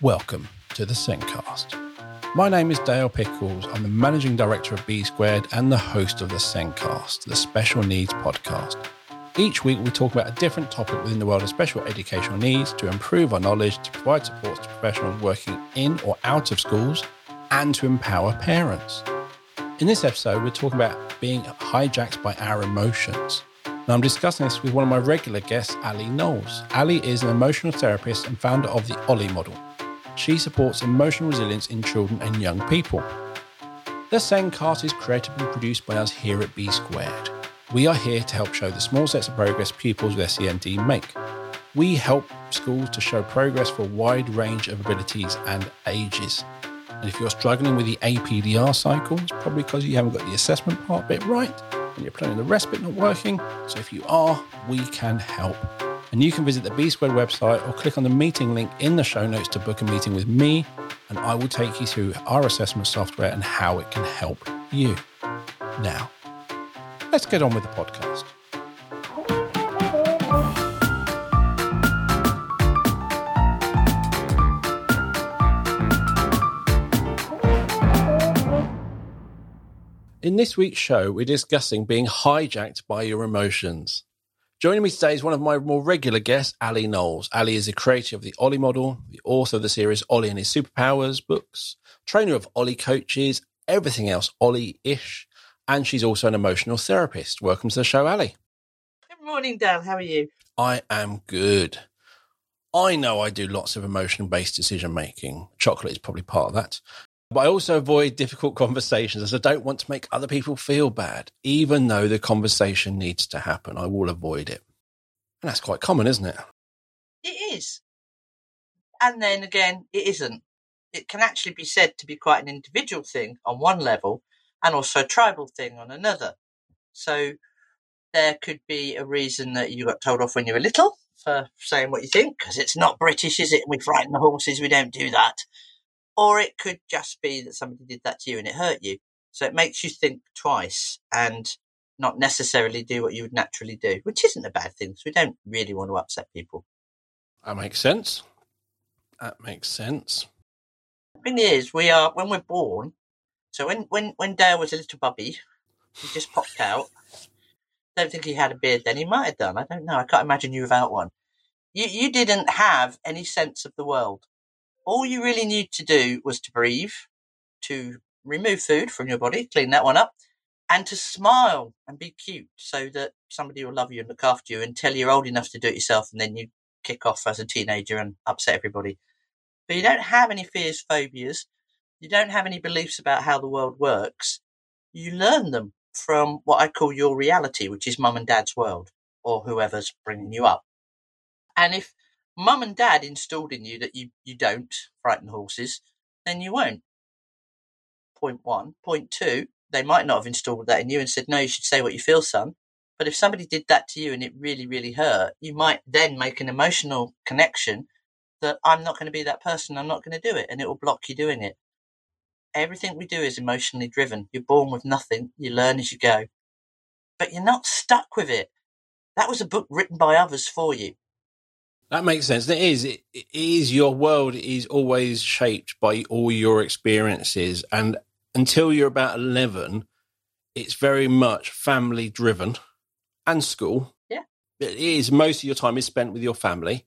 Welcome to the SENDcast. My name is Dale Pickles. I'm the managing director of B Squared and the host of the SENDcast, the special needs podcast. Each week, we talk about a different topic within the world of special educational needs to improve our knowledge, to provide support to professionals working in or out of schools, and to empower parents. In this episode, we're talking about being hijacked by our emotions. Now, I'm discussing this with one of my regular guests, Ali Knowles. Ali is an emotional therapist and founder of the Ollie model. She supports emotional resilience in children and young people. The SENDcast is created and produced by us here at B Squared. We are here to help show the small sets of progress pupils with SEND make. We help schools to show progress for a wide range of abilities and ages. And if you're struggling with the APDR cycle, it's probably because you haven't got the assessment part bit right and you're planning the rest bit not working. So if you are, we can help. And you can visit the B Squared website or click on the meeting link in the show notes to book a meeting with me, and I will take you through our assessment software and how it can help you. Now, let's get on with the podcast. In this week's show, we're discussing being hijacked by your emotions. Joining me today is one of my more regular guests, Ali Knowles. Ali is the creator of the Ollie model, the author of the series Ollie and His Superpowers books, trainer of Ollie coaches, everything else Ollie ish, and she's also an emotional therapist. Welcome to the show, Ali. Good morning, Dan. How are you? I am good. I know I do lots of emotion based decision making. Chocolate is probably part of that. But I also avoid difficult conversations as I don't want to make other people feel bad, even though the conversation needs to happen. I will avoid it. And that's quite common, isn't it? It is. And then again, it isn't. It can actually be said to be quite an individual thing on one level and also a tribal thing on another. So there could be a reason that you got told off when you were little for saying what you think, because it's not British, is it? We frighten the horses, we don't do that or it could just be that somebody did that to you and it hurt you. So it makes you think twice and not necessarily do what you would naturally do, which isn't a bad thing because we don't really want to upset people. That makes sense. That makes sense. The thing is, we are when we're born. So when when when Dale was a little bubby, he just popped out. Don't think he had a beard then. He might have done. I don't know. I can't imagine you without one. You you didn't have any sense of the world all you really need to do was to breathe, to remove food from your body, clean that one up, and to smile and be cute so that somebody will love you and look after you until you're old enough to do it yourself and then you kick off as a teenager and upset everybody. But you don't have any fears, phobias. You don't have any beliefs about how the world works. You learn them from what I call your reality, which is mum and dad's world or whoever's bringing you up. And if mum and dad installed in you that you, you don't frighten horses, then you won't. Point one. Point two, they might not have installed that in you and said, no, you should say what you feel, son. But if somebody did that to you and it really, really hurt, you might then make an emotional connection that I'm not going to be that person, I'm not going to do it, and it will block you doing it. Everything we do is emotionally driven. You're born with nothing, you learn as you go. But you're not stuck with it. That was a book written by others for you. That makes sense. It is. It is your world is always shaped by all your experiences, and until you're about eleven, it's very much family driven, and school. Yeah, it is. Most of your time is spent with your family,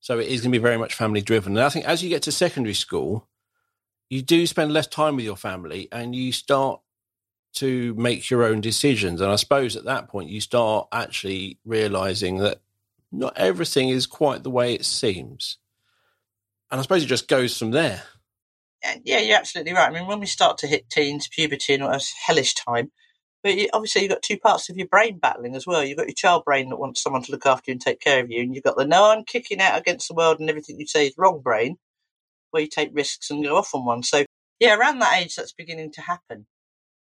so it is going to be very much family driven. And I think as you get to secondary school, you do spend less time with your family, and you start to make your own decisions. And I suppose at that point, you start actually realizing that not everything is quite the way it seems. And I suppose it just goes from there. Yeah, you're absolutely right. I mean, when we start to hit teens, puberty, and that hellish time, but you, obviously you've got two parts of your brain battling as well. You've got your child brain that wants someone to look after you and take care of you, and you've got the no, I'm kicking out against the world and everything you say is wrong brain, where you take risks and go off on one. So, yeah, around that age, that's beginning to happen.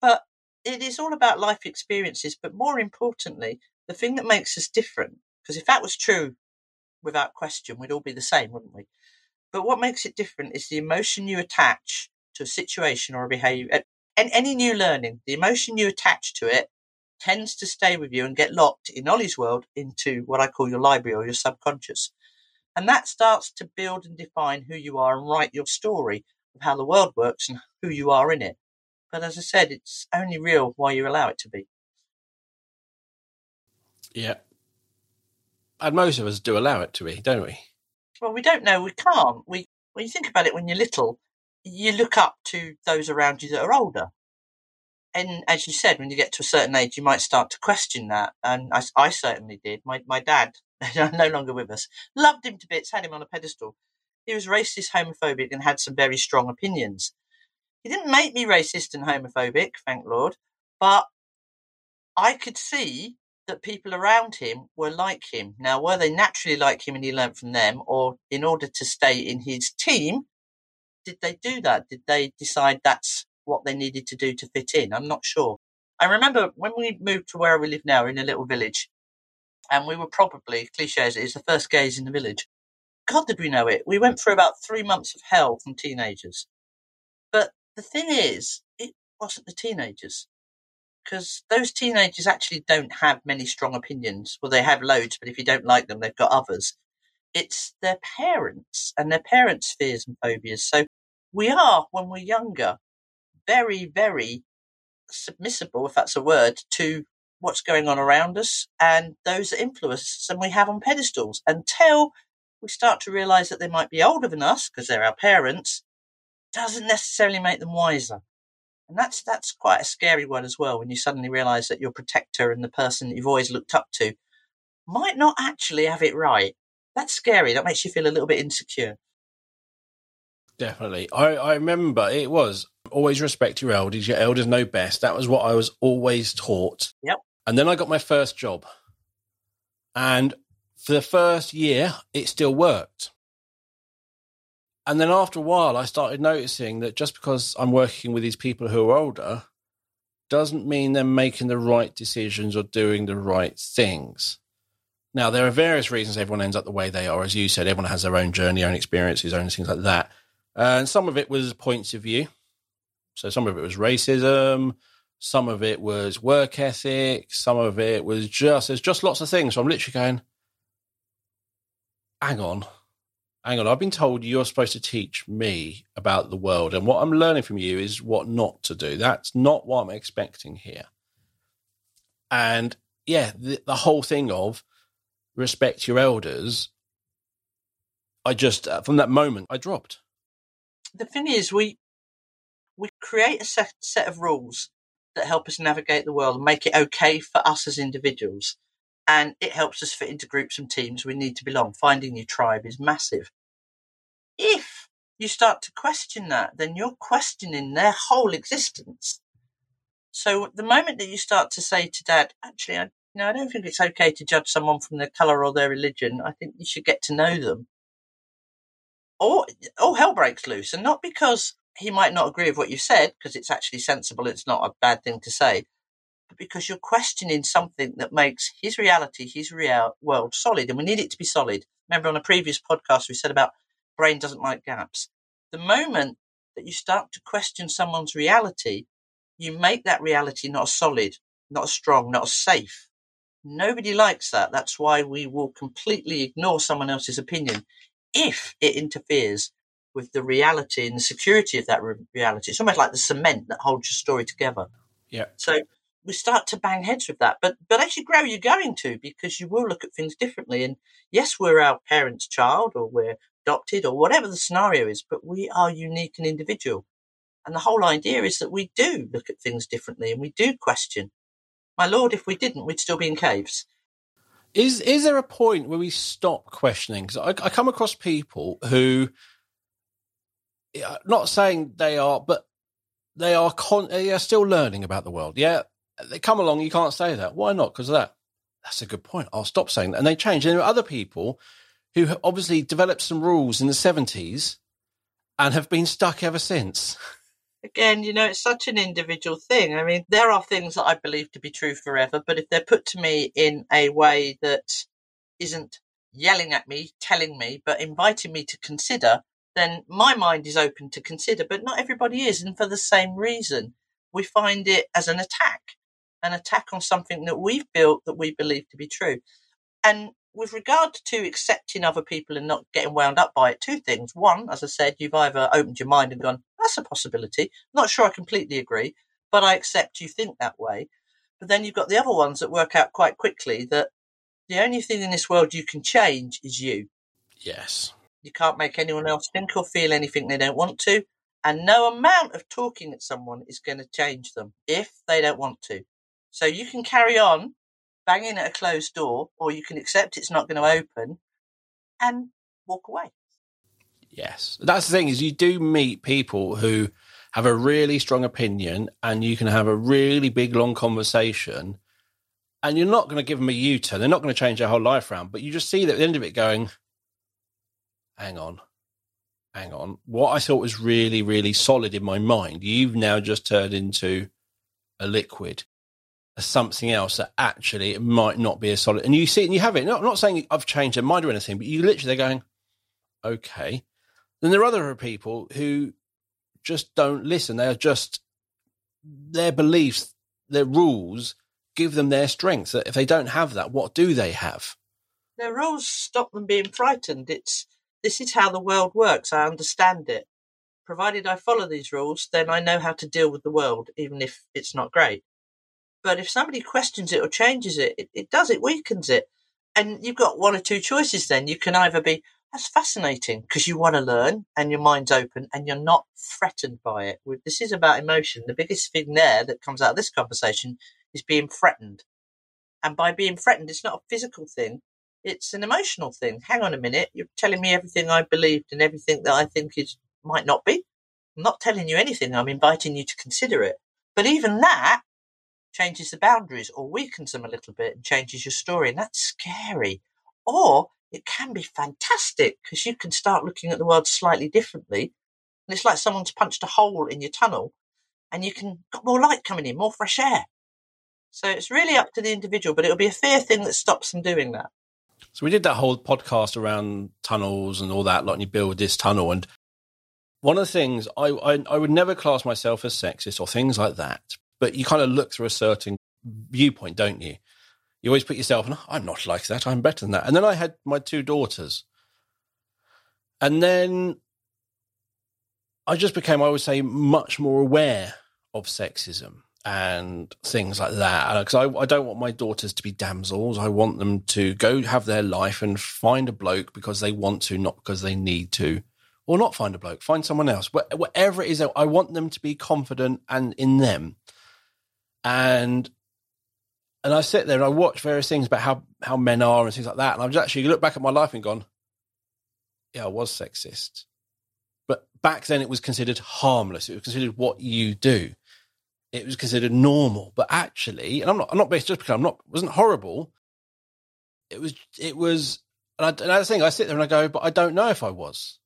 But it is all about life experiences, but more importantly, the thing that makes us different because if that was true, without question, we'd all be the same, wouldn't we? But what makes it different is the emotion you attach to a situation or a behavior. And any new learning, the emotion you attach to it tends to stay with you and get locked in Ollie's world into what I call your library or your subconscious. And that starts to build and define who you are and write your story of how the world works and who you are in it. But as I said, it's only real while you allow it to be. Yeah. And most of us do allow it to be, don't we? Well, we don't know. We can't. We when you think about it, when you're little, you look up to those around you that are older. And as you said, when you get to a certain age, you might start to question that. And I, I certainly did. My my dad, no longer with us, loved him to bits, had him on a pedestal. He was racist, homophobic, and had some very strong opinions. He didn't make me racist and homophobic, thank Lord, but I could see that people around him were like him. Now, were they naturally like him and he learnt from them, or in order to stay in his team, did they do that? Did they decide that's what they needed to do to fit in? I'm not sure. I remember when we moved to where we live now in a little village, and we were probably, cliche as it is, the first gays in the village. God, did we know it? We went through about three months of hell from teenagers. But the thing is, it wasn't the teenagers because those teenagers actually don't have many strong opinions. Well, they have loads, but if you don't like them, they've got others. It's their parents and their parents' fears and phobias. So we are, when we're younger, very, very submissible, if that's a word, to what's going on around us and those that and we have on pedestals until we start to realize that they might be older than us because they're our parents doesn't necessarily make them wiser. And that's that's quite a scary one as well when you suddenly realise that your protector and the person that you've always looked up to might not actually have it right. That's scary. That makes you feel a little bit insecure. Definitely. I, I remember it was always respect your elders. Your elders know best. That was what I was always taught. Yep. And then I got my first job. And for the first year, it still worked. And then after a while, I started noticing that just because I'm working with these people who are older doesn't mean they're making the right decisions or doing the right things. Now, there are various reasons everyone ends up the way they are. As you said, everyone has their own journey, own experiences, own things like that. And some of it was points of view. So some of it was racism. Some of it was work ethic. Some of it was just, there's just lots of things. So I'm literally going, hang on hang on, I've been told you're supposed to teach me about the world, and what I'm learning from you is what not to do. That's not what I'm expecting here. And yeah, the, the whole thing of respect your elders, I just, uh, from that moment, I dropped. The thing is, we we create a set, set of rules that help us navigate the world and make it okay for us as individuals and it helps us fit into groups and teams we need to belong. Finding your tribe is massive. If you start to question that, then you're questioning their whole existence. So the moment that you start to say to dad, actually, I, you know, I don't think it's okay to judge someone from their colour or their religion. I think you should get to know them. Or all hell breaks loose, and not because he might not agree with what you said, because it's actually sensible. It's not a bad thing to say, because you're questioning something that makes his reality, his real world solid. And we need it to be solid. Remember on a previous podcast, we said about brain doesn't like gaps. The moment that you start to question someone's reality, you make that reality not solid, not strong, not safe. Nobody likes that. That's why we will completely ignore someone else's opinion if it interferes with the reality and the security of that reality. It's almost like the cement that holds your story together. Yeah. So we start to bang heads with that. But but you grow, you're going to because you will look at things differently. And yes, we're our parents' child, or we're adopted, or whatever the scenario is. But we are unique and individual. And the whole idea is that we do look at things differently and we do question. My lord, if we didn't, we'd still be in caves. Is is there a point where we stop questioning? Because I, I come across people who, not saying they are, but they are con- they are still learning about the world. Yeah, they come along, you can't say that. Why not? Because of that. That's a good point. I'll stop saying that. And they change. And there are other people who obviously developed some rules in the 70s and have been stuck ever since. Again, you know, it's such an individual thing. I mean, there are things that I believe to be true forever, but if they're put to me in a way that isn't yelling at me, telling me, but inviting me to consider, then my mind is open to consider. But not everybody is. And for the same reason, we find it as an attack an attack on something that we've built that we believe to be true. And with regard to accepting other people and not getting wound up by it, two things. One, as I said, you've either opened your mind and gone, that's a possibility. Not sure I completely agree, but I accept you think that way. But then you've got the other ones that work out quite quickly that the only thing in this world you can change is you. Yes. You can't make anyone else think or feel anything they don't want to. And no amount of talking at someone is going to change them if they don't want to. So you can carry on banging at a closed door, or you can accept it's not going to open and walk away. Yes. That's the thing is you do meet people who have a really strong opinion and you can have a really big long conversation and you're not going to give them a U-turn. They're not going to change their whole life around, but you just see that at the end of it going, hang on, hang on. What I thought was really, really solid in my mind, you've now just turned into a liquid, something else that actually it might not be as solid. And you see it and you have it. Not, not saying I've changed their mind or anything, but you literally, they're going, okay. Then there are other people who just don't listen. They are just, their beliefs, their rules give them their strength. That if they don't have that, what do they have? Their rules stop them being frightened. It's this is how the world works. I understand it. Provided I follow these rules, then I know how to deal with the world, even if it's not great. But if somebody questions it or changes it, it, it does, it weakens it. And you've got one or two choices then. You can either be, that's fascinating because you want to learn and your mind's open and you're not threatened by it. This is about emotion. The biggest thing there that comes out of this conversation is being threatened. And by being threatened, it's not a physical thing, it's an emotional thing. Hang on a minute, you're telling me everything I believed and everything that I think is might not be. I'm not telling you anything, I'm inviting you to consider it. But even that changes the boundaries or weakens them a little bit and changes your story, and that's scary. Or it can be fantastic because you can start looking at the world slightly differently. And it's like someone's punched a hole in your tunnel and you can got more light coming in, more fresh air. So it's really up to the individual, but it'll be a fear thing that stops them doing that. So we did that whole podcast around tunnels and all that, like you build this tunnel. And one of the things I, I, I would never class myself as sexist or things like that, but you kind of look through a certain viewpoint, don't you? You always put yourself, no, I'm not like that. I'm better than that. And then I had my two daughters. And then I just became, I would say, much more aware of sexism and things like that. Because I, I don't want my daughters to be damsels. I want them to go have their life and find a bloke because they want to, not because they need to, or not find a bloke, find someone else. Whatever it is, I want them to be confident and in them. And and I sit there and I watch various things about how how men are and things like that. And I've actually looked back at my life and gone, yeah, I was sexist. But back then it was considered harmless. It was considered what you do it was considered normal. But actually, and I'm not, I'm not based just because I'm not, wasn't horrible. It was, it was, and, I, the thing, I sit there and I go, but I don't know if I was.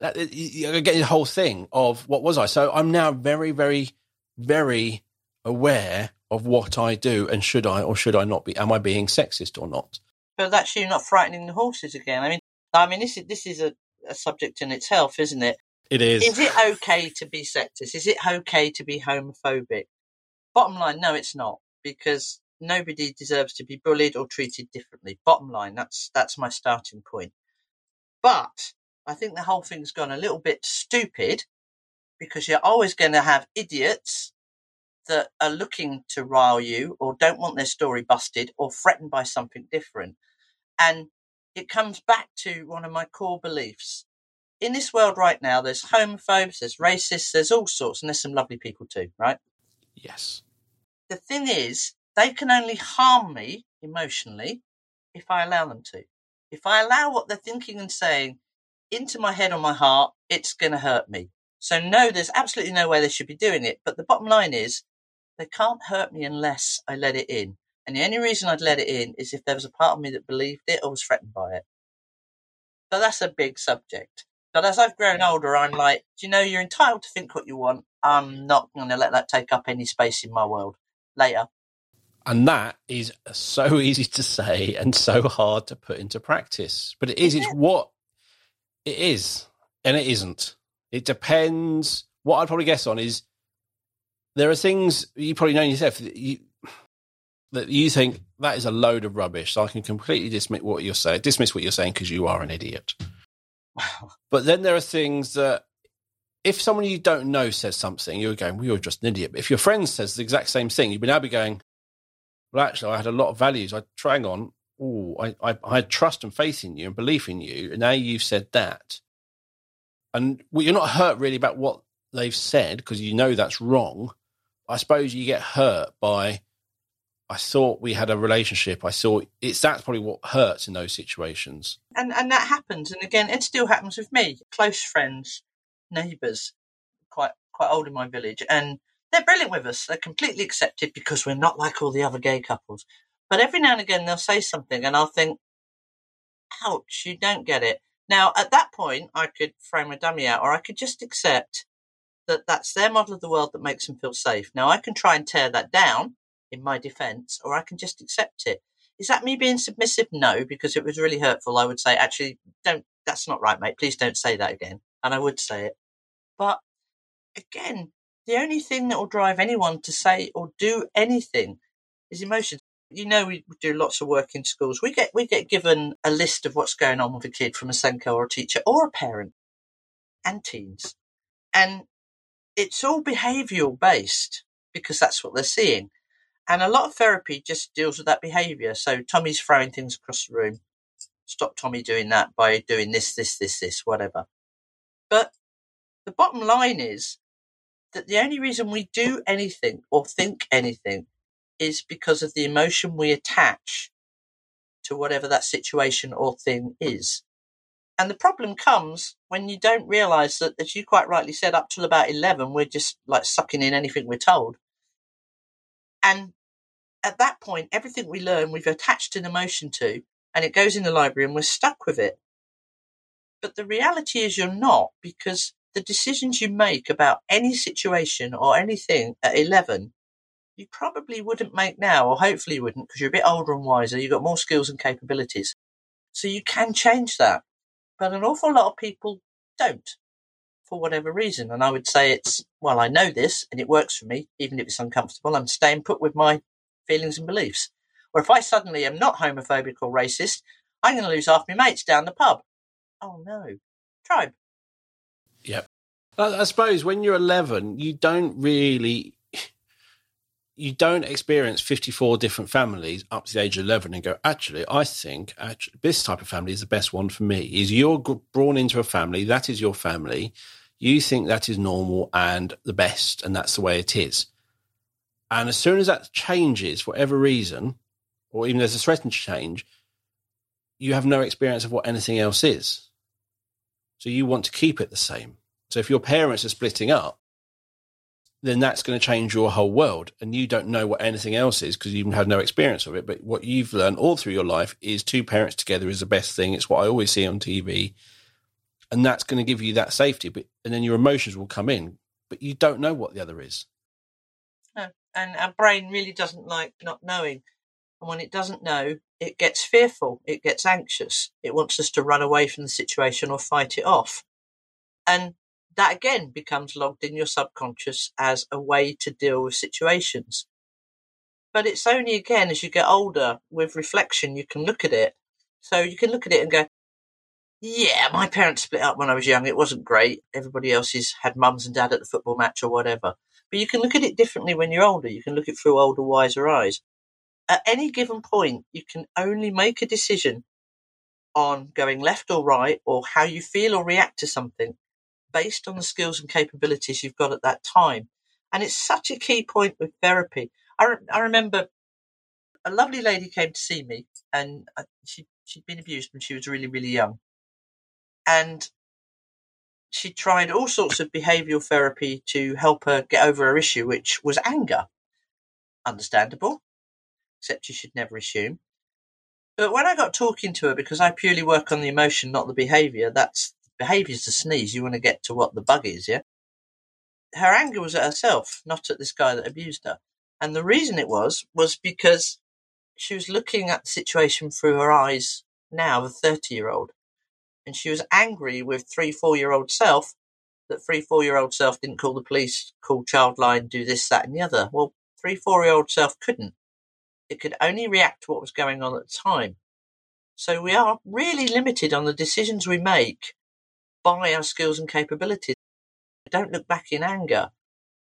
That, you get the whole thing of what was I? So I'm now very, very, very aware of what I do and should I or should I not be? Am I being sexist or not? But that's you not frightening the horses again. I mean, I mean, this is this is a, a subject in itself, isn't it? It is. Is it okay to be sexist? Is it okay to be homophobic? Bottom line, no, it's not because nobody deserves to be bullied or treated differently. Bottom line, that's that's my starting point. But I think the whole thing's gone a little bit stupid because you're always going to have idiots that are looking to rile you or don't want their story busted or threatened by something different. And it comes back to one of my core beliefs in this world right now, there's homophobes, there's racists, there's all sorts, and there's some lovely people too, right? Yes. The thing is, they can only harm me emotionally if I allow them to. If I allow what they're thinking and saying into my head or my heart, it's going to hurt me. So, no, there's absolutely no way they should be doing it. But the bottom line is, they can't hurt me unless I let it in. And the only reason I'd let it in is if there was a part of me that believed it or was threatened by it. So that's a big subject. But as I've grown older, I'm like, do you know, you're entitled to think what you want. I'm not going to let that take up any space in my world. Later. And that is so easy to say and so hard to put into practice. But it is, it's what it is, and it isn't. It depends. What I'd probably guess on is there are things you probably know yourself. You, that you think that is a load of rubbish. So I can completely dismiss what you're saying, dismiss what you're saying because you are an idiot. but then there are things that if someone you don't know says something, you're going, well, you're just an idiot. But if your friend says the exact same thing, you'd now be going, well, actually, I had a lot of values. I trying on. Oh, I, I, I had trust and faith in you and belief in you, and now you've said that, and well, you're not hurt really about what they've said because you know that's wrong. I suppose you get hurt by. I thought we had a relationship. I thought it's that's probably what hurts in those situations. And and that happens. And again, it still happens with me. Close friends neighbours, quite quite old in my village, and they're brilliant with us. They're completely accepted because we're not like all the other gay couples. But every now and again, they'll say something, and I'll think, "Ouch, you don't get it." Now, at that point, I could frame a dummy out, or I could just accept that that's their model of the world that makes them feel safe. Now, I can try and tear that down in my defence, or I can just accept it. Is that me being submissive? No, because it was really hurtful. I would say, actually, don't. That's not right, mate. Please don't say that again. And I would say it. But again, the only thing that will drive anyone to say or do anything is emotions. You know, we do lots of work in schools. We get we get given a list of what's going on with a kid from a SENCO or a teacher or a parent and teens, and it's all behavioural based because that's what they're seeing. And a lot of therapy just deals with that behaviour. So Tommy's throwing things across the room. Stop Tommy doing that by doing this, this, this, this, whatever. But the bottom line is that the only reason we do anything or think anything is because of the emotion we attach to whatever that situation or thing is. And the problem comes when you don't realize that, as you quite rightly said, up till about 11, we're just like sucking in anything we're told. And at that point, everything we learn, we've attached an emotion to, and it goes in the library and we're stuck with it. But the reality is you're not because the decisions you make about any situation or anything at 11, you probably wouldn't make now, or hopefully you wouldn't, because you're a bit older and wiser. You've got more skills and capabilities. So you can change that. But an awful lot of people don't for whatever reason. And I would say it's, well, I know this and it works for me, even if it's uncomfortable. I'm staying put with my feelings and beliefs. Or if I suddenly am not homophobic or racist, I'm going to lose half my mates down the pub. Oh no. Tribe. Yep. I suppose when you're 11, you don't really you don't experience 54 different families up to the age of 11 and go actually i think actually, this type of family is the best one for me. Is you're born into a family that is your family. You think that is normal and the best and that's the way it is. And as soon as that changes for whatever reason or even there's a threatened change you have no experience of what anything else is. So you want to keep it the same. So if your parents are splitting up, then that's going to change your whole world. And you don't know what anything else is because you have had no experience of it. But what you've learned all through your life is two parents together is the best thing. It's what I always see on TV. And that's going to give you that safety. But and then your emotions will come in, but you don't know what the other is. No. And our brain really doesn't like not knowing. And when it doesn't know, it gets fearful, it gets anxious, it wants us to run away from the situation or fight it off. And that again becomes logged in your subconscious as a way to deal with situations. But it's only again as you get older with reflection, you can look at it. So you can look at it and go, yeah, my parents split up when I was young. It wasn't great. Everybody else's had mums and dad at the football match or whatever. But you can look at it differently when you're older. You can look at it through older, wiser eyes. At any given point, you can only make a decision on going left or right or how you feel or react to something based on the skills and capabilities you've got at that time. And it's such a key point with therapy. I, re- I remember a lovely lady came to see me and uh, she, she'd been abused when she was really, really young. And she tried all sorts of behavioural therapy to help her get over her issue, which was anger. Understandable, except you should never assume. But when I got talking to her, because I purely work on the emotion, not the behaviour, that's behaviour's to sneeze. You want to get to what the bug is, yeah? Her anger was at herself, not at this guy that abused her. And the reason it was, was because she was looking at the situation through her eyes now a 30 year old. And she was angry with three, four year old self that three, four year old self didn't call the police, call Childline, do this, that, and the other. Well, three, four year old self couldn't It could only react to what was going on at the time. So we are really limited on the decisions we make by our skills and capabilities. Don't look back in anger.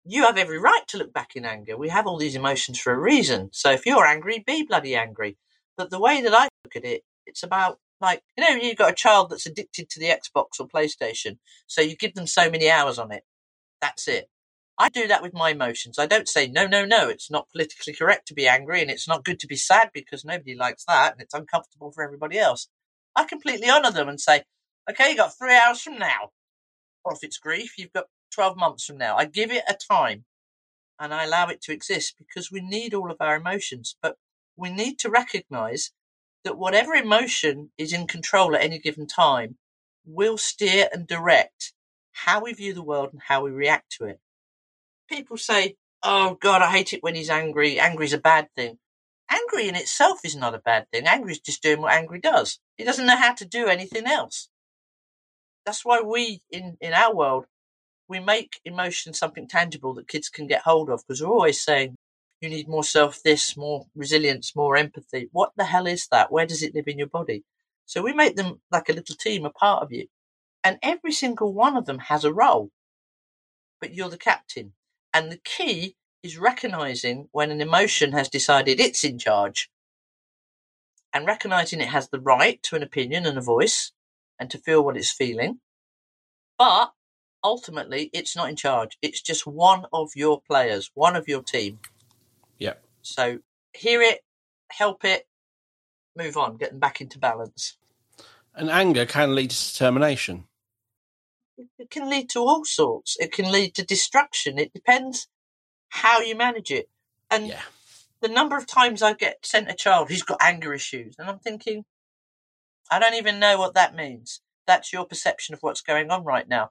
You have every right to look back in anger. We have all these emotions for a reason. So if you're angry, be bloody angry. But the way that I look at it, it's about like, you know, you've got a child that's addicted to the Xbox or PlayStation. So you give them so many hours on it. That's it. I do that with my emotions. I don't say, no, no, no, it's not politically correct to be angry and it's not good to be sad because nobody likes that and it's uncomfortable for everybody else. I completely honour them and say, okay, you got three hours from now. Or if it's grief, you've got 12 months from now. I give it a time and I allow it to exist because we need all of our emotions. But we need to recognise that whatever emotion is in control at any given time will steer and direct how we view the world and how we react to it people say, "Oh God, I hate it when he's angry. Angry's a bad thing." Angry in itself is not a bad thing. Angry is just doing what angry does. He doesn't know how to do anything else. That's why we, in in our world, we make emotion something tangible that kids can get hold of because we're always saying you need more self this, more resilience, more empathy. What the hell is that? Where does it live in your body? So we make them like a little team, a part of you. And every single one of them has a role. But you're the captain. And the key is recognizing when an emotion has decided it's in charge and recognizing it has the right to an opinion and a voice and to feel what it's feeling. But ultimately, it's not in charge. It's just one of your players, one of your team. Yeah. So hear it, help it, move on, get them back into balance. And anger can lead to determination it can lead to all sorts. It can lead to destruction. It depends how you manage it. And yeah. the number of times I get sent a child who's got anger issues, and I'm thinking, I don't even know what that means. That's your perception of what's going on right now.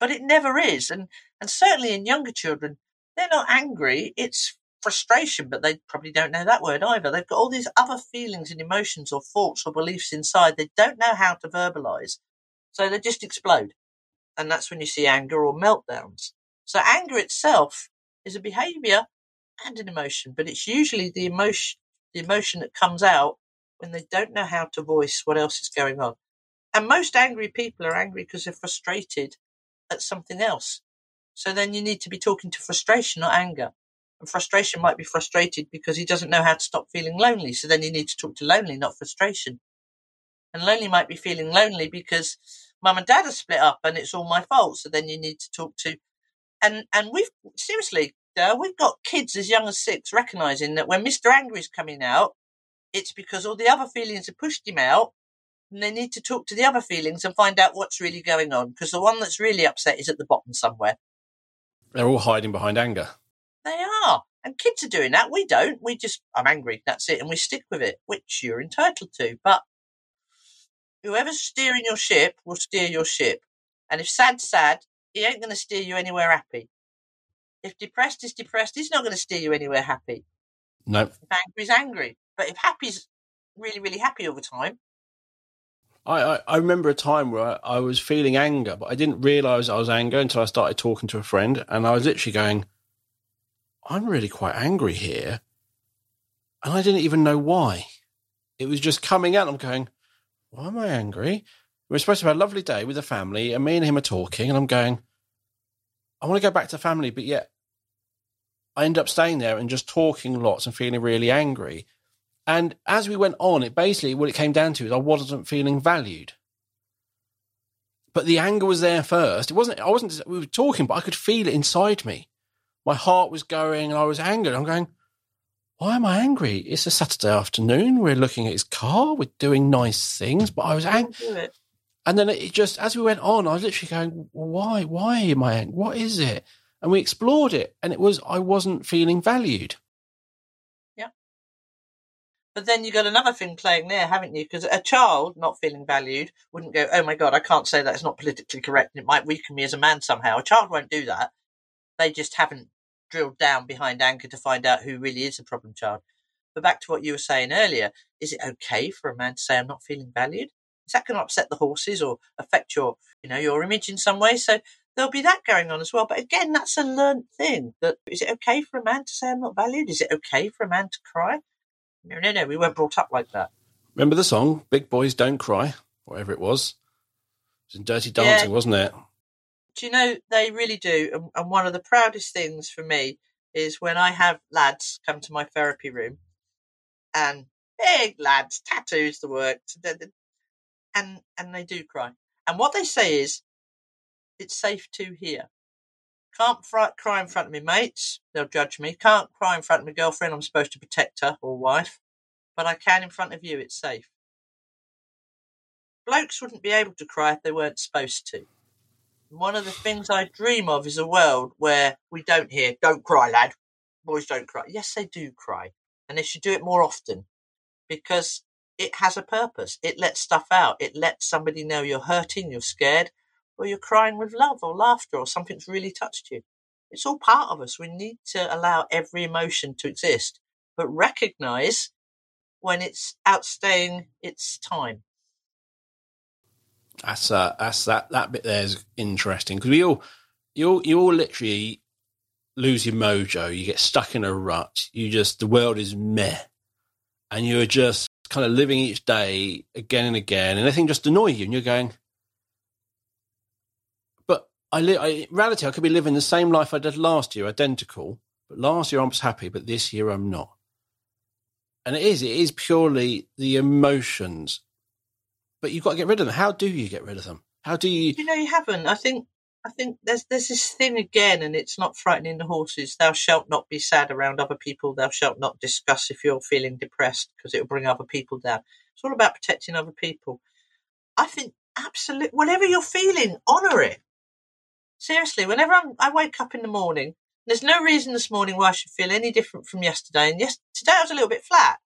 But it never is. And, and certainly in younger children, they're not angry. It's frustration, but they probably don't know that word either. They've got all these other feelings and emotions or thoughts or beliefs inside they don't know how to verbalize. So they just explode and that's when you see anger or meltdowns. So anger itself is a behavior and an emotion, but it's usually the emotion, the emotion that comes out when they don't know how to voice what else is going on. And most angry people are angry because they're frustrated at something else. So then you need to be talking to frustration, not anger. And frustration might be frustrated because he doesn't know how to stop feeling lonely. So then you need to talk to lonely, not frustration. And lonely might be feeling lonely because mum and dad are split up and it's all my fault. So then you need to talk to, and, and we've seriously, uh, we've got kids as young as six recognizing that when Mr. Angry's coming out, it's because all the other feelings have pushed him out and they need to talk to the other feelings and find out what's really going on because the one that's really upset is at the bottom somewhere. They're all hiding behind anger. They are. And kids are doing that. We don't. We just, I'm angry. That's it. And we stick with it, which you're entitled to. But whoever's steering your ship will steer your ship. And if sad's sad, he ain't going to steer you anywhere happy. If depressed is depressed, he's not going to steer you anywhere happy. No. If angry is angry. But if happy's really, really happy all the time. I, I, remember a time where I, was feeling anger, but I didn't realise I was angry until I started talking to a friend. And I was literally going, I'm really quite angry here. And I didn't even know why. It was just coming out. I'm going, why am I angry? We were supposed to have a lovely day with the family, and me and him are talking, and I'm going, I want to go back to family, but yet I end up staying there and just talking lots and feeling really angry. And as we went on, it basically what it came down to is I wasn't feeling valued. But the anger was there first. It wasn't. I wasn't. We were talking, but I could feel it inside me. My heart was going, and I was angered. I'm going why am I angry? It's a Saturday afternoon. We're looking at his car. We're doing nice things, but I was angry. And then it just, as we went on, I was literally going, why? Why am I angry? What is it? And we explored it, and it was I wasn't feeling valued. But then you got another thing playing there, haven't you? Because a child not feeling valued wouldn't go, oh my God, I can't say that. It's not politically correct and it might weaken me as a man somehow. A child won't do that. They just haven't drilled down behind anchor to find out who really is a problem child. But back to what you were saying earlier, is it okay for a man to say I'm not feeling valued? Is that going to upset the horses or affect your, you know, your image in some way? So there'll be that going on as well. But again, that's a learned thing. That is it okay for a man to say I'm not valued? Is it okay for a man to cry? No, no, no. We weren't brought up like that. Remember the song "Big Boys Don't Cry," whatever it was. It was in Dirty Dancing, Yeah. wasn't it? Do you know they really do? And, and one of the proudest things for me is when I have lads come to my therapy room, and big lads, tattoos, the works, and and they do cry. And what they say is, "It's safe to here." Can't cry in front of my mates; they'll judge me. Can't cry in front of my girlfriend; I'm supposed to protect her or wife. But I can in front of you; it's safe. Blokes wouldn't be able to cry if they weren't supposed to. One of the things I dream of is a world where we don't hear, don't cry, lad. Boys don't cry. Yes, they do cry. And they should do it more often because it has a purpose. It lets stuff out. It lets somebody know you're hurting, you're scared, or you're crying with love or laughter or something's really touched you. It's all part of us. We need to allow every emotion to exist, but recognize when it's outstaying its time. That's uh, that's that that bit there is interesting because we all you all you all literally lose your mojo. You get stuck in a rut. You just the world is meh, and you're just kind of living each day again and again, and everything just annoy you, and you're going. I live. I, in reality, I could be living the same life I did last year, identical. But last year I was happy, but this year I'm not. And it is. It is purely the emotions but you've got to get rid of them. How do you get rid of them? How do you? You know, you haven't. I think. I think there's there's this thing again, and it's not frightening the horses. Thou shalt not be sad around other people. Thou shalt not discuss if you're feeling depressed because it will bring other people down. It's all about protecting other people. I think absolutely. Whatever you're feeling, honour it. Seriously, whenever I'm, I wake up in the morning, there's no reason this morning why I should feel any different from yesterday. And yes, today I was a little bit flat,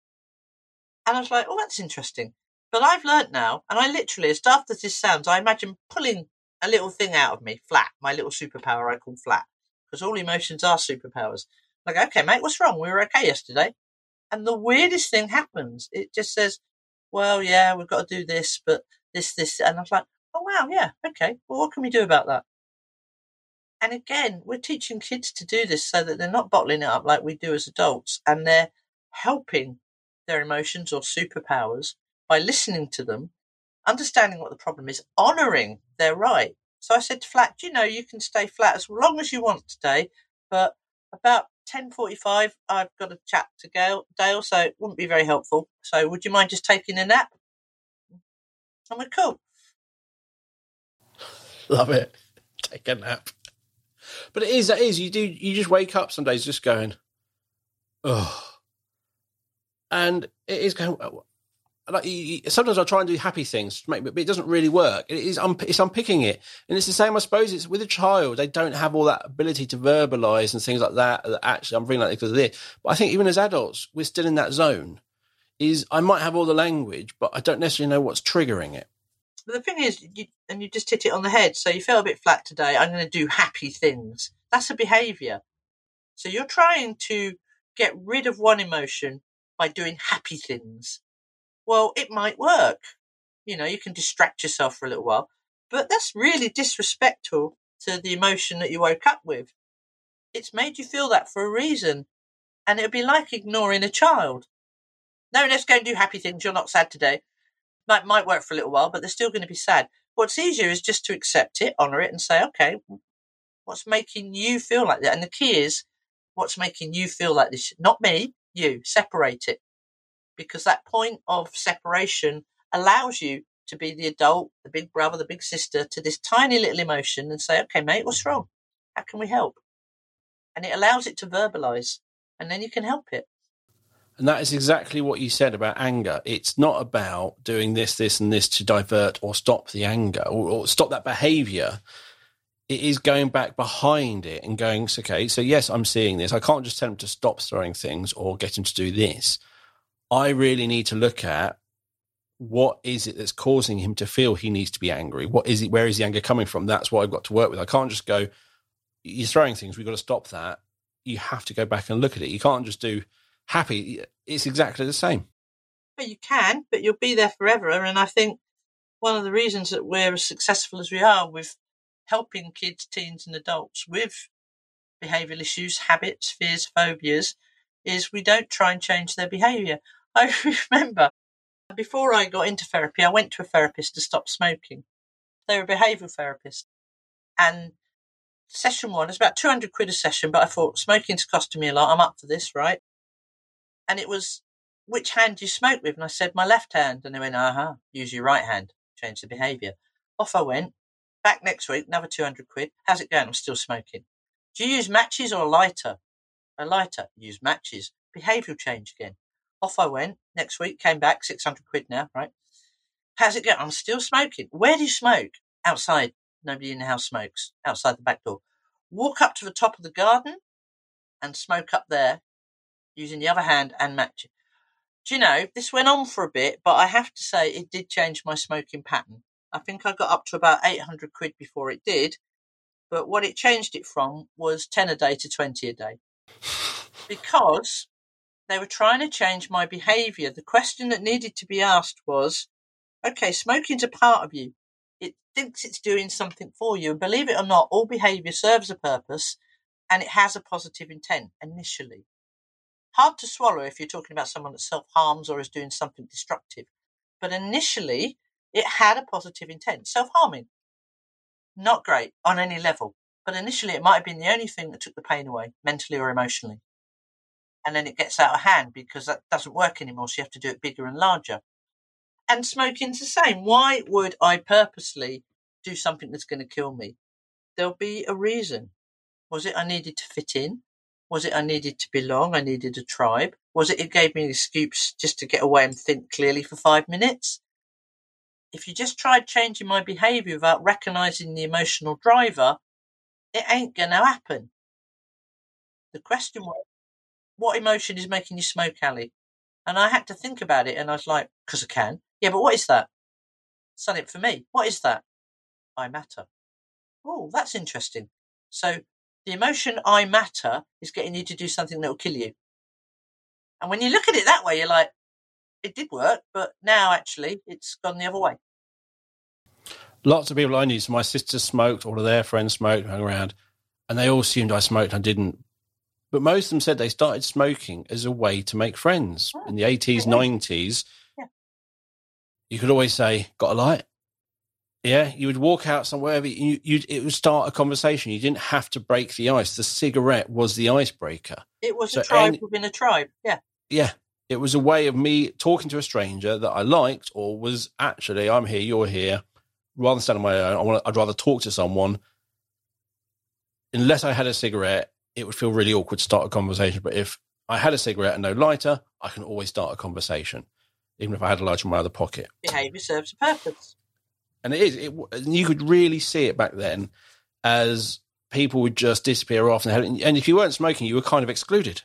and I was like, "Oh, that's interesting." But I've learnt now, and I literally, as daft as this sounds, I imagine pulling a little thing out of me, flat, my little superpower I call flat, because all emotions are superpowers. Like, okay, mate, what's wrong? We were okay yesterday. And the weirdest thing happens. It just says, well, yeah, we've got to do this, but this, this. And I was like, oh, wow, yeah, okay. Well, what can we do about that? And again, we're teaching kids to do this so that they're not bottling it up like we do as adults, and they're helping their emotions or superpowers by listening to them, understanding what the problem is, honouring their right. So I said to Flat, "Do you know, you can stay flat as long as you want today, but about 10.45, I've got a chat to Gail, Dale, so it wouldn't be very helpful. So would you mind just taking a nap? I'm like, cool. Love it. Take a nap. But it is, that is, you do, you just wake up some days just going, oh. And it is going, like, you- sometimes I try and do happy things, to make, but it doesn't really work. It is, un- it's unpicking it. And it's the same, I suppose, it's with a child, they don't have all that ability to verbalize and things like that. that Actually, I'm feeling like because of this. But I think even as adults, we're still in that zone. Is I might have all the language, but I don't necessarily know what's triggering it. But the thing is, you, and you just hit it on the head. So you feel a bit flat today. I'm going to do happy things. That's a behavior. So you're trying to get rid of one emotion by doing happy things. Well, it might work. You know, you can distract yourself for a little while, but that's really disrespectful to the emotion that you woke up with. It's made you feel that for a reason. And it would be like ignoring a child. No, let's go and do happy things. You're not sad today might might work for a little while, but they're still going to be sad. What's easier is just to accept it, honor it, and say, okay, what's making you feel like that? And the key is, what's making you feel like this? Not me, you. Separate it, because that point of separation allows you to be the adult, the big brother, the big sister to this tiny little emotion, and say, okay, mate, what's wrong? How can we help? And it allows it to verbalize, and then you can help it. And that is exactly what you said about anger. It's not about doing this, this, and this to divert or stop the anger or, or stop that behavior. It is going back behind it and going, okay, so yes, I'm seeing this. I can't just tell him to stop throwing things or get him to do this. I really need to look at what is it that's causing him to feel he needs to be angry? What is it? Where is the anger coming from? That's what I've got to work with. I can't just go, you're throwing things. We've got to stop that. You have to go back and look at it. You can't just do happy. It's exactly the same. You can, but you'll be there forever. And I think one of the reasons that we're as successful as we are with helping kids, teens, and adults with behavioural issues, habits, fears, phobias, is we don't try and change their behaviour. I remember before I got into therapy, I went to a therapist to stop smoking. They were a behavioural therapist. And session one, it's about 200 quid a session, but I thought smoking's costing me a lot. I'm up for this, right? And it was, which hand do you smoke with? And I said, my left hand. And they went, uh huh, use your right hand, change the behaviour. Off I went. Back next week, another 200 quid. How's it going? I'm still smoking. Do you use matches or a lighter? A lighter. Use matches. Behavioural change again. Off I went. Next week, came back, 600 quid now, right? How's it going? I'm still smoking. Where do you smoke? Outside. Nobody in the house smokes. Outside the back door. Walk up to the top of the garden and smoke up there using the other hand and match it. Do you know, this went on for a bit, but I have to say it did change my smoking pattern. I think I got up to about 800 quid before it did. But what it changed it from was 10 a day to 20 a day. Because they were trying to change my behavior. The question that needed to be asked was, okay, smoking's a part of you. It thinks it's doing something for you. And believe it or not, all behavior serves a purpose and it has a positive intent initially. Hard to swallow if you're talking about someone that self harms or is doing something destructive. But initially, it had a positive intent. Self harming, not great on any level. But initially, it might have been the only thing that took the pain away, mentally or emotionally. And then it gets out of hand because that doesn't work anymore. So you have to do it bigger and larger. And smoking's the same. Why would I purposely do something that's going to kill me? There'll be a reason. Was it I needed to fit in? Was it I needed to belong? I needed a tribe? Was it it gave me an excuse just to get away and think clearly for five minutes? if you just tried changing my behavior without recognizing the emotional driver, it ain't going to happen. The question was, what emotion is making you smoke, Ali? And I had to think about it, and I was like, because I can. Yeah, but what is that? Something for me. What is that? I matter. Oh, that's interesting. So the emotion I matter is getting you to do something that will kill you. And when you look at it that way, you're like, it did work, but now actually it's gone the other way. Lots of people I knew, so my sisters smoked, all of their friends smoked, hung around, and they all assumed I smoked. I didn't. But most of them said they started smoking as a way to make friends. Oh, In the 80s, 90s, yeah. you could always say, Got a light? Yeah, you would walk out somewhere, you, you it would start a conversation. You didn't have to break the ice. The cigarette was the icebreaker. It was so a tribe any, within a tribe. Yeah. Yeah. It was a way of me talking to a stranger that I liked, or was actually, I'm here, you're here. Rather than stand on my own, I want I'd rather talk to someone. Unless I had a cigarette, it would feel really awkward to start a conversation. But if I had a cigarette and no lighter, I can always start a conversation, even if I had a lighter in my other pocket. Behavior serves a purpose. And it is. It, you could really see it back then as people would just disappear off. And if you weren't smoking, you were kind of excluded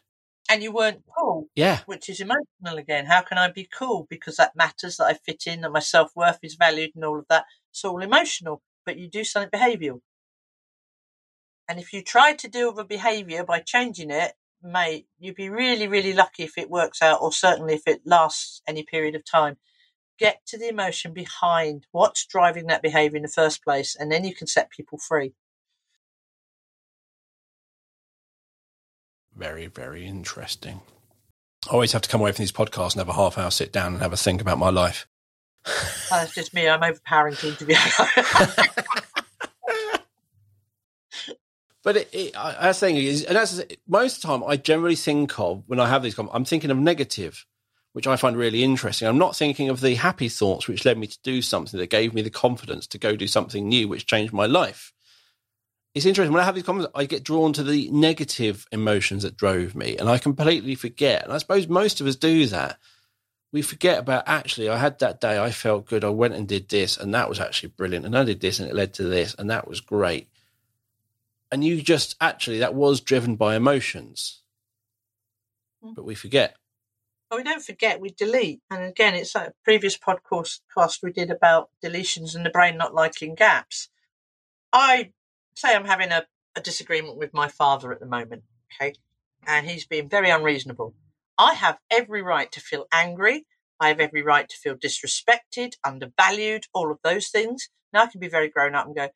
and you weren't cool. Yeah. Which is emotional again. How can I be cool? Because that matters that I fit in, that my self worth is valued and all of that. It's all emotional, but you do something behavioural. And if you try to deal with a behaviour by changing it, mate, you'd be really, really lucky if it works out, or certainly if it lasts any period of time. Get to the emotion behind what's driving that behaviour in the first place, and then you can set people free. Very, very interesting. I always have to come away from these podcasts and have a half hour sit down and have a think about my life. That's just me. I'm overpowering to interview. but it, it, I, I was saying is, and that's most of the time I generally think of when I have these. I'm thinking of negative, which I find really interesting. I'm not thinking of the happy thoughts which led me to do something that gave me the confidence to go do something new, which changed my life it's interesting when I have these comments, I get drawn to the negative emotions that drove me, and I completely forget. And I suppose most of us do that. We forget about actually, I had that day, I felt good, I went and did this, and that was actually brilliant, and I did this, and it led to this, and that was great. And you just actually, that was driven by emotions, mm. but we forget. Well, we don't forget, we delete. And again, it's like a previous podcast we did about deletions and the brain not liking gaps. I say I'm having a, a disagreement with my father at the moment, okay, and he's being very unreasonable. I have every right to feel angry. I have every right to feel disrespected, undervalued, all of those things. Now I can be very grown up and go,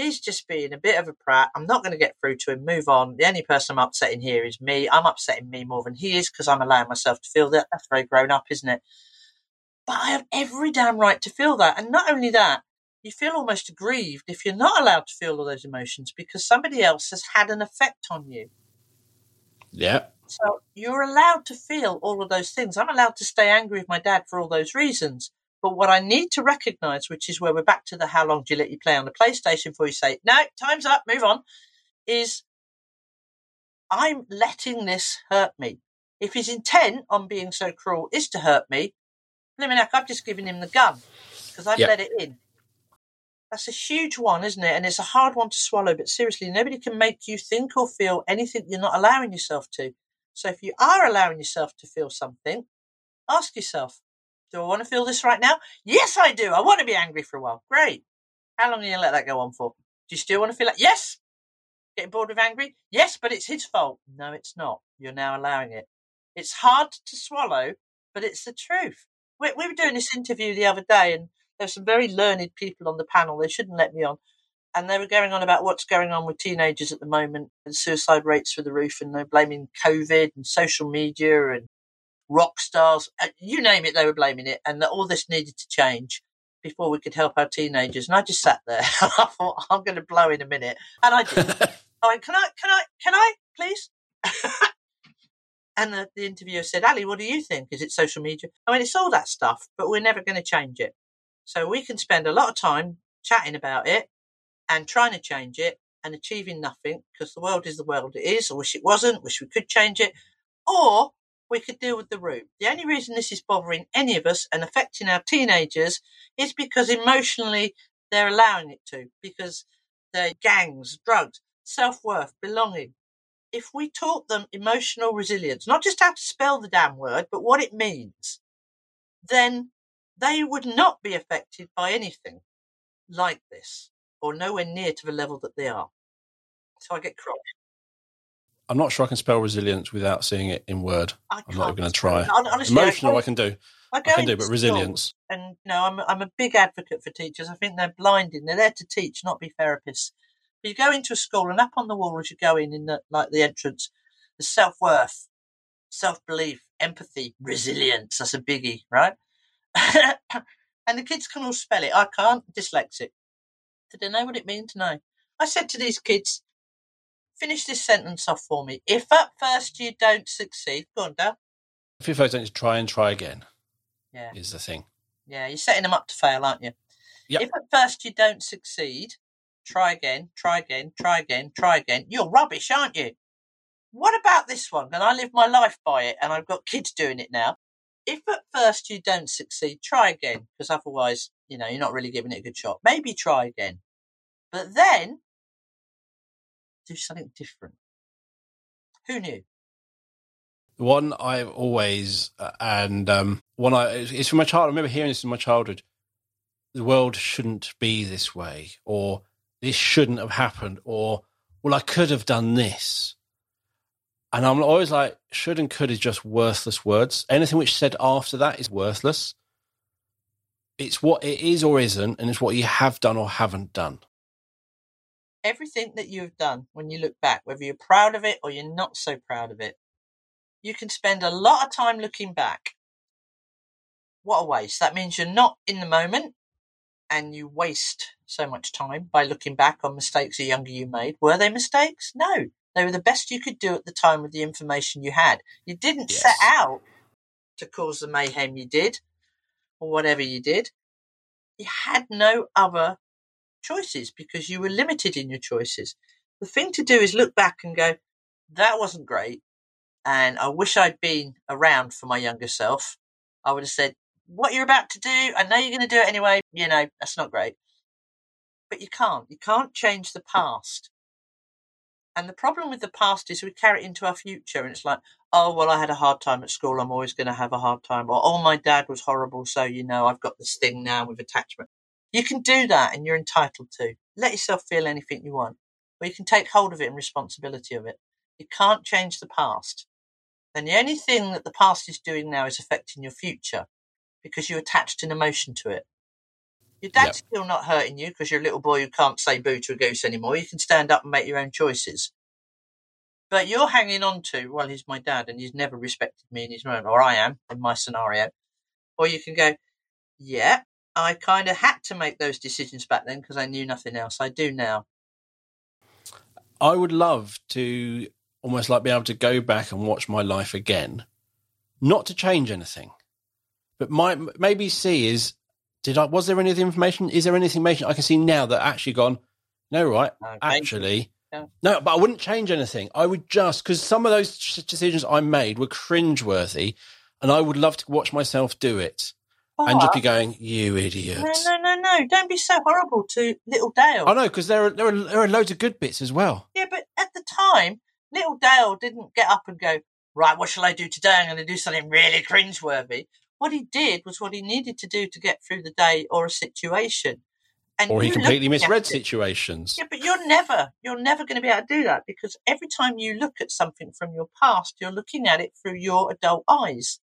He's just being a bit of a prat. I'm not going to get through to him. Move on. The only person I'm upsetting here is me. I'm upsetting me more than he is because I'm allowing myself to feel that. That's very grown up, isn't it? But I have every damn right to feel that. And not only that, you feel almost aggrieved if you're not allowed to feel all those emotions because somebody else has had an effect on you. Yeah. So you're allowed to feel all of those things. I'm allowed to stay angry with my dad for all those reasons. But what I need to recognize, which is where we're back to the how long do you let you play on the PlayStation before you say, no, time's up, move on, is I'm letting this hurt me. If his intent on being so cruel is to hurt me, Liminac, I've just given him the gun because I've Yep. let it in. That's a huge one, isn't it? And it's a hard one to swallow. But seriously, nobody can make you think or feel anything you're not allowing yourself to. So if you are allowing yourself to feel something, ask yourself, do I want to feel this right now? Yes, I do. I want to be angry for a while. Great. How long are you going to let that go on for? Do you still want to feel like, yes? Getting bored with angry? Yes, but it's his fault. No, it's not. You're now allowing it. It's hard to swallow, but it's the truth. We, we were doing this interview the other day, and there were some very learned people on the panel. They shouldn't let me on. And they were going on about what's going on with teenagers at the moment and suicide rates through the roof, and they're blaming COVID and social media and rock stars. Uh, You name it, they were blaming it, and that all this needed to change before we could help our teenagers. And I just sat there. I thought, I'm going to blow in a minute. And I did. I went, can I, can I, can I, please? and the, the interviewer said, Ali, what do you think? Is it social media? I mean, it's all that stuff, but we're never going to change it. So we can spend a lot of time chatting about it and trying to change it and achieving nothing because the world is the world it is. I wish it wasn't, wish we could change it. Or we could deal with the root. The only reason this is bothering any of us and affecting our teenagers is because emotionally they're allowing it to, because they're gangs, drugs, self worth, belonging. If we taught them emotional resilience, not just how to spell the damn word, but what it means, then they would not be affected by anything like this or nowhere near to the level that they are. So I get cross. I'm not sure I can spell resilience without seeing it in word. I I'm not can't going to try. Honestly, Emotional, I can do. I I can do, but resilience. and you know, I'm I'm a big advocate for teachers. I think they're blinding. They're there to teach, not be therapists. But you go into a school and up on the wall as you go in, in the like the entrance, the self worth, self belief, empathy, resilience. That's a biggie, right? and the kids can all spell it. I can't. Dyslexic. Do they know what it means? No. I said to these kids, finish this sentence off for me. If at first you don't succeed, go on, Dad. If you don't try and try again, Yeah. is the thing. Yeah, you're setting them up to fail, aren't you? Yep. If at first you don't succeed, try again, try again, try again, try again. You're rubbish, aren't you? What about this one? And I live my life by it, and I've got kids doing it now. If at first you don't succeed, try again, because otherwise, you know, you're not really giving it a good shot. Maybe try again. But then, do something different. Who knew? One I've always uh, and um, one I it's from my child. I remember hearing this in my childhood. The world shouldn't be this way, or this shouldn't have happened, or well, I could have done this. And I'm always like, should and could is just worthless words. Anything which said after that is worthless. It's what it is or isn't, and it's what you have done or haven't done. Everything that you've done when you look back, whether you're proud of it or you're not so proud of it, you can spend a lot of time looking back. What a waste. That means you're not in the moment and you waste so much time by looking back on mistakes the younger you made. Were they mistakes? No. They were the best you could do at the time with the information you had. You didn't set out to cause the mayhem you did or whatever you did. You had no other choices because you were limited in your choices. The thing to do is look back and go, that wasn't great. And I wish I'd been around for my younger self. I would have said, what you're about to do, I know you're going to do it anyway. You know, that's not great. But you can't. You can't change the past. And the problem with the past is we carry it into our future. And it's like, oh, well, I had a hard time at school. I'm always going to have a hard time. Or, oh, my dad was horrible. So, you know, I've got this thing now with attachment. You can do that and you're entitled to. Let yourself feel anything you want, or you can take hold of it and responsibility of it. You can't change the past. And the only thing that the past is doing now is affecting your future because you attached an emotion to it. Your dad's Yep. still not hurting you because you're a little boy who can't say boo to a goose anymore. You can stand up and make your own choices. But you're hanging on to, well, he's my dad and he's never respected me in his own, or I am in my scenario. Or you can go, yeah, I kind of had to make those decisions back then because I knew nothing else. I do now. I would love to almost like be able to go back and watch my life again, not to change anything, but my maybe see is did I was there any of the information? Is there anything information I can see now that actually gone? No, right? Okay. Actually, Yeah. no. But I wouldn't change anything. I would just because some of those decisions I made were cringeworthy, and I would love to watch myself do it and just be going, "You idiot." no, no, no, no. Don't be so horrible to little Dale. I know because there are there are there are loads of good bits as well. Yeah, but at the time, little Dale didn't get up and go, right, what shall I do today? I'm going to do something really cringeworthy. What he did was what he needed to do to get through the day or a situation. And Or he completely misread situations. Yeah, but you're never, you're never going to be able to do that because every time you look at something from your past, you're looking at it through your adult eyes.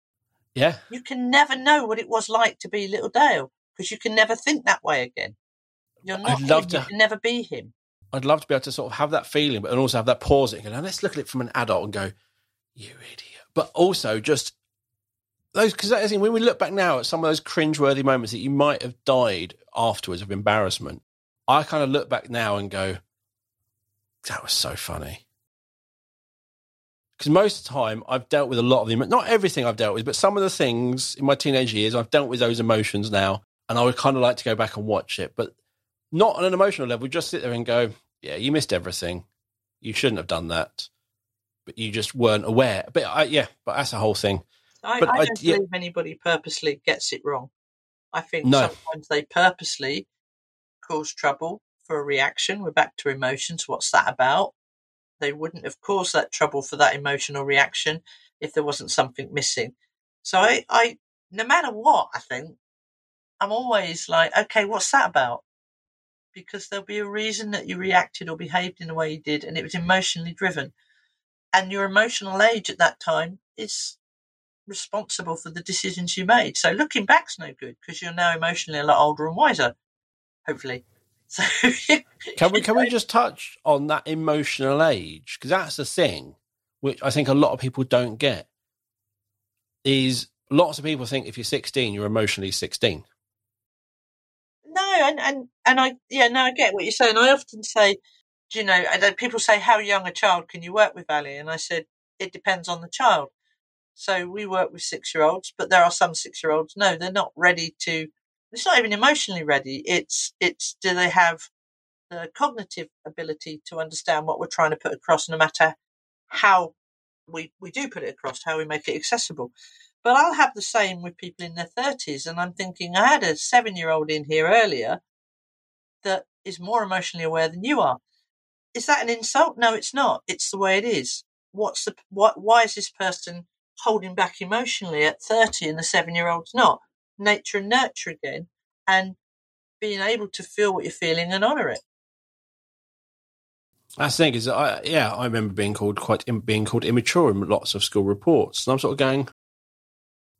Yeah. You can never know what it was like to be little Dale because you can never think that way again. You're not I'd love him. to- You can never be him. I'd love to be able to sort of have that feeling, but and also have that pause and go, now let's look at it from an adult and go, you idiot. But also just those, because that is when we look back now at some of those cringeworthy moments that you might have died afterwards of embarrassment, I kind of look back now and go, that was so funny. Because most of the time I've dealt with a lot of them, not everything I've dealt with, but some of the things in my teenage years, I've dealt with those emotions now. And I would kind of like to go back and watch it, but not on an emotional level, just sit there and go, yeah, you missed everything. You shouldn't have done that, but you just weren't aware. But I, yeah, but that's a whole thing. I, But I I- don't yeah. believe anybody purposely gets it wrong. I think No. sometimes they purposely cause trouble for a reaction. We're back to emotions. What's that about? They wouldn't have caused that trouble for that emotional reaction if there wasn't something missing. So I, I no matter what, I think I'm always like, okay, what's that about? Because there'll be a reason that you reacted or behaved in the way you did, and it was emotionally driven. And your emotional age at that time is responsible for the decisions you made. So looking back's no good because you're now emotionally a lot older and wiser, hopefully. So Can we can we just touch on that emotional age? Because that's the thing, which I think a lot of people don't get. Is lots of people think if you're 16, you're emotionally 16. no, and and and I yeah, no, I get what you're saying. I often say, do you know, and people say, how young a child can you work with, Ali? And I said, it depends on the child. So we work with six year olds, but there are some six year olds. No, they're not ready to. It's not even emotionally ready. It's it's do they have the cognitive ability to understand what we're trying to put across, no matter how we we do put it across, how we make it accessible. But I'll have the same with people in their thirties, and I'm thinking I had a seven year old in here earlier that is more emotionally aware than you are. Is that an insult? No, it's not. It's the way it is. What's the what? Why is this person holding back emotionally at thirty and the seven year old's not? Nature and nurture again, and being able to feel what you're feeling and honour it. That's the thing is, that I yeah, I remember being called quite being called immature in lots of school reports, and I'm sort of going,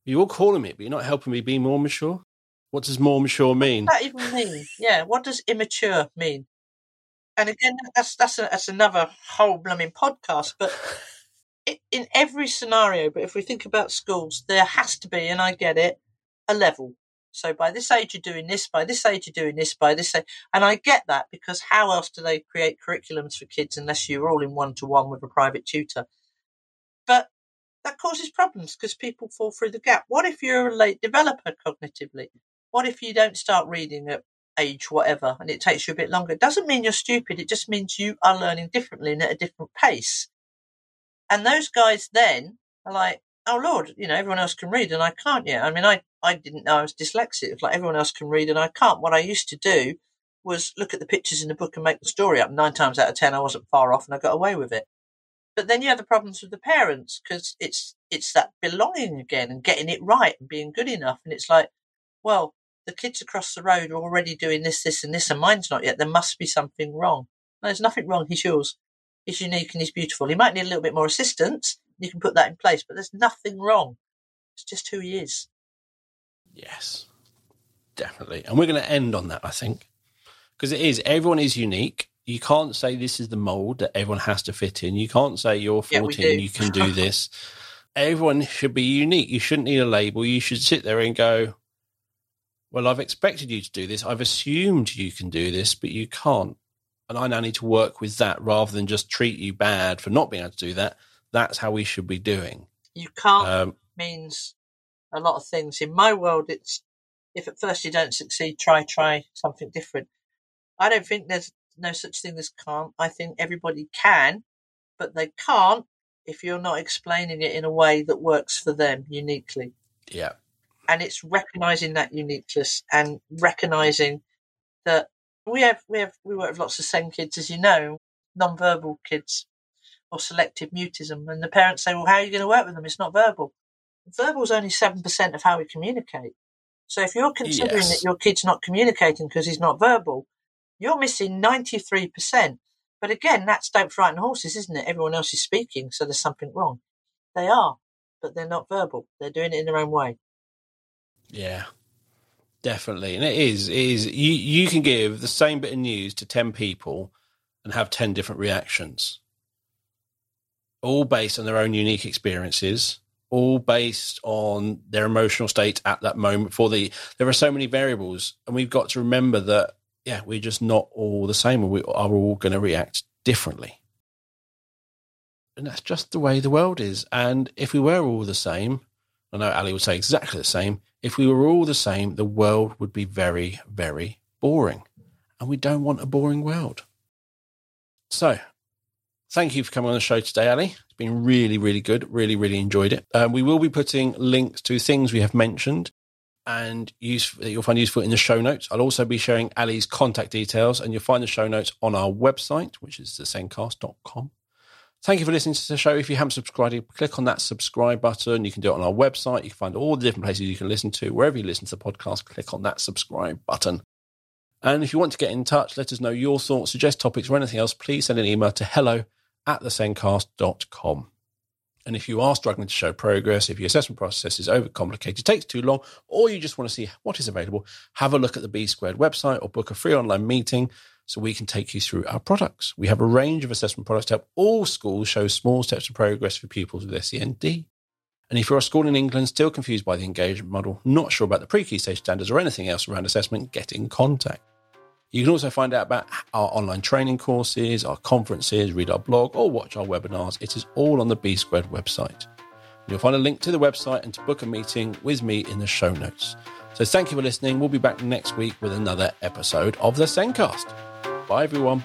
you're all calling me, but you're not helping me be more mature. What does more mature mean? What does that even mean? Yeah, what does immature mean? And again, that's that's a, that's another whole blooming podcast. But i in every scenario, but if we think about schools, there has to be, and I get it, a level. So by this age you're doing this, by this age you're doing this, by this age, and I get that because how else do they create curriculums for kids unless you're all in one to one with a private tutor? But that causes problems because people fall through the gap. What if you're a late developer cognitively? What if you don't start reading at age whatever and it takes you a bit longer? It doesn't mean you're stupid. It just means you are learning differently and at a different pace. And those guys then are like, oh Lord, you know, everyone else can read and I can't yet. I mean, I, I didn't know I was dyslexic. Like everyone else can read and I can't. What I used to do was look at the pictures in the book and make the story up. Nine times out of ten, I wasn't far off and I got away with it. But then you have the problems with the parents because it's it's that belonging again and getting it right and being good enough. And it's like, well, the kids across the road are already doing this, this, and this, and mine's not yet. There must be something wrong. No, there's nothing wrong. He's yours. He's unique and he's beautiful. He might need a little bit more assistance. You can put that in place, but there's nothing wrong. It's just who he is. Yes. Definitely. And we're going to end on that, I think, because it is, everyone is unique. You can't say this is the mold that everyone has to fit in. You can't say you're 14, do. you can do this. everyone should be unique. You shouldn't need a label. You should sit there and go, well, I've expected you to do this. I've assumed you can do this, but you can't. And I now need to work with that rather than just treat you bad for not being able to do that. That's how we should be doing. You can't Um, means a lot of things. In my world, it's if at first you don't succeed, try, try something different. I don't think there's no such thing as can't. I think everybody can, but they can't if you're not explaining it in a way that works for them uniquely. yeah. And it's recognizing that uniqueness and recognizing that we have we have we work with lots of same kids, as you know, non-verbal kids or selective mutism, and the parents say, "Well, how are you going to work with them? It's not verbal." Verbal is only seven percent of how we communicate. So if you're considering Yes. that your kid's not communicating because he's not verbal, you're missing ninety-three percent. But again, that's don't frighten horses, isn't it? Everyone else is speaking, so there's something wrong. They are, but they're not verbal. They're doing it in their own way. Yeah, definitely. And it is, it is you, you can give the same bit of news to 10 people and have 10 different reactions, all based on their own unique experiences, all based on their emotional state at that moment. For the, there are so many variables, and we've got to remember that, yeah, we're just not all the same, we are all going to react differently. And that's just the way the world is. And if we were all the same, I know Ali would say exactly the same. If we were all the same, the world would be very, very boring. And we don't want a boring world. So, thank you for coming on the show today, Ali. It's been really, really good. Really, really enjoyed it. Um, we will be putting links to things we have mentioned and use, that you'll find useful in the show notes. I'll also be sharing Ali's contact details, and you'll find the show notes on our website, which is thesendcast.com. Thank you for listening to the show. If you haven't subscribed, click on that subscribe button. You can do it on our website. You can find all the different places you can listen to. Wherever you listen to the podcast, click on that subscribe button. And if you want to get in touch, let us know your thoughts, suggest topics, or anything else, please send an email to hello at thesendcast.com. And if you are struggling to show progress, if your assessment process is overcomplicated, takes too long, or you just want to see what is available, have a look at the B Squared website or book a free online meeting so we can take you through our products. We have a range of assessment products to help all schools show small steps of progress for pupils with SEND. And if you're a school in England still confused by the engagement model, not sure about the pre-key stage standards or anything else around assessment, get in contact. You can also find out about our online training courses, our conferences, read our blog, or watch our webinars. It is all on the B Squared website. You'll find a link to the website and to book a meeting with me in the show notes. So thank you for listening. We'll be back next week with another episode of the SENDcast. Bye, everyone.